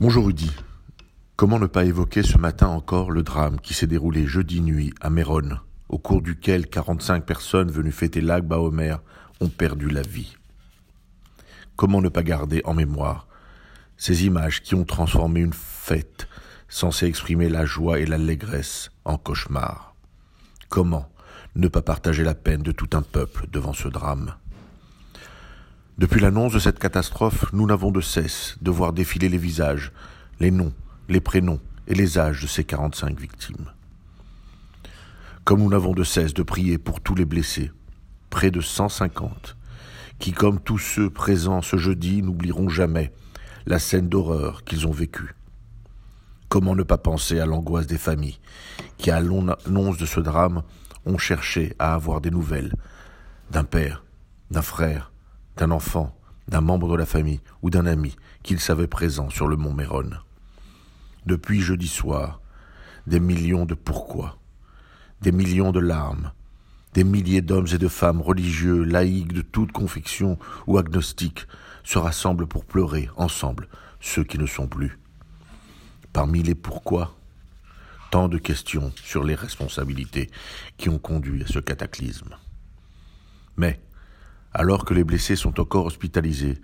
Bonjour Rudy. Comment ne pas évoquer ce matin encore le drame qui s'est déroulé jeudi nuit à Méronne, au cours duquel 45 personnes venues fêter l'Agba Omer ont perdu la vie? Comment ne pas garder en mémoire ces images qui ont transformé une fête censée exprimer la joie et l'allégresse en cauchemar? Comment ne pas partager la peine de tout un peuple devant ce drame? Depuis l'annonce de cette catastrophe, nous n'avons de cesse de voir défiler les visages, les noms, les prénoms et les âges de ces 45 victimes. Comme nous n'avons de cesse de prier pour tous les blessés, près de 150, qui, comme tous ceux présents ce jeudi, n'oublieront jamais la scène d'horreur qu'ils ont vécue. Comment ne pas penser à l'angoisse des familles qui, à l'annonce de ce drame, ont cherché à avoir des nouvelles d'un père, d'un frère, d'un enfant, d'un membre de la famille ou d'un ami qu'il savait présent sur le mont Méron. Depuis jeudi soir, des millions de pourquoi, des millions de larmes, des milliers d'hommes et de femmes religieux, laïcs de toute confection ou agnostiques se rassemblent pour pleurer ensemble ceux qui ne sont plus. Parmi les pourquoi, tant de questions sur les responsabilités qui ont conduit à ce cataclysme. Mais alors que les blessés sont encore hospitalisés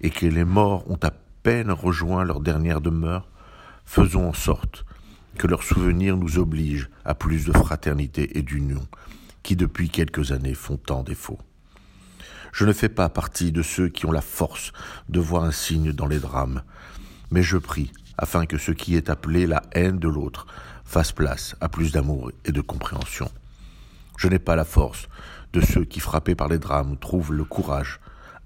et que les morts ont à peine rejoint leur dernière demeure, faisons en sorte que leurs souvenirs nous obligent à plus de fraternité et d'union qui depuis quelques années font tant défaut. Je ne fais pas partie de ceux qui ont la force de voir un signe dans les drames, mais je prie afin que ce qui est appelé la haine de l'autre fasse place à plus d'amour et de compréhension. Je n'ai pas la force de ceux qui, frappés par les drames, trouvent le courage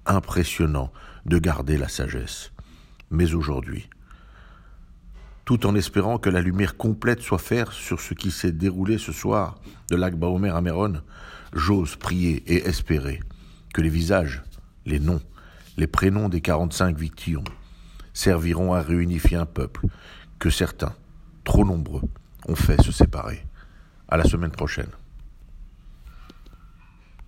impressionnant de garder la sagesse. Mais aujourd'hui, tout en espérant que la lumière complète soit faite sur ce qui s'est déroulé ce soir de lac Baomer à Méron, j'ose prier et espérer que les visages, les noms, les prénoms des 45 victimes serviront à réunifier un peuple que certains, trop nombreux, ont fait se séparer. À la semaine prochaine.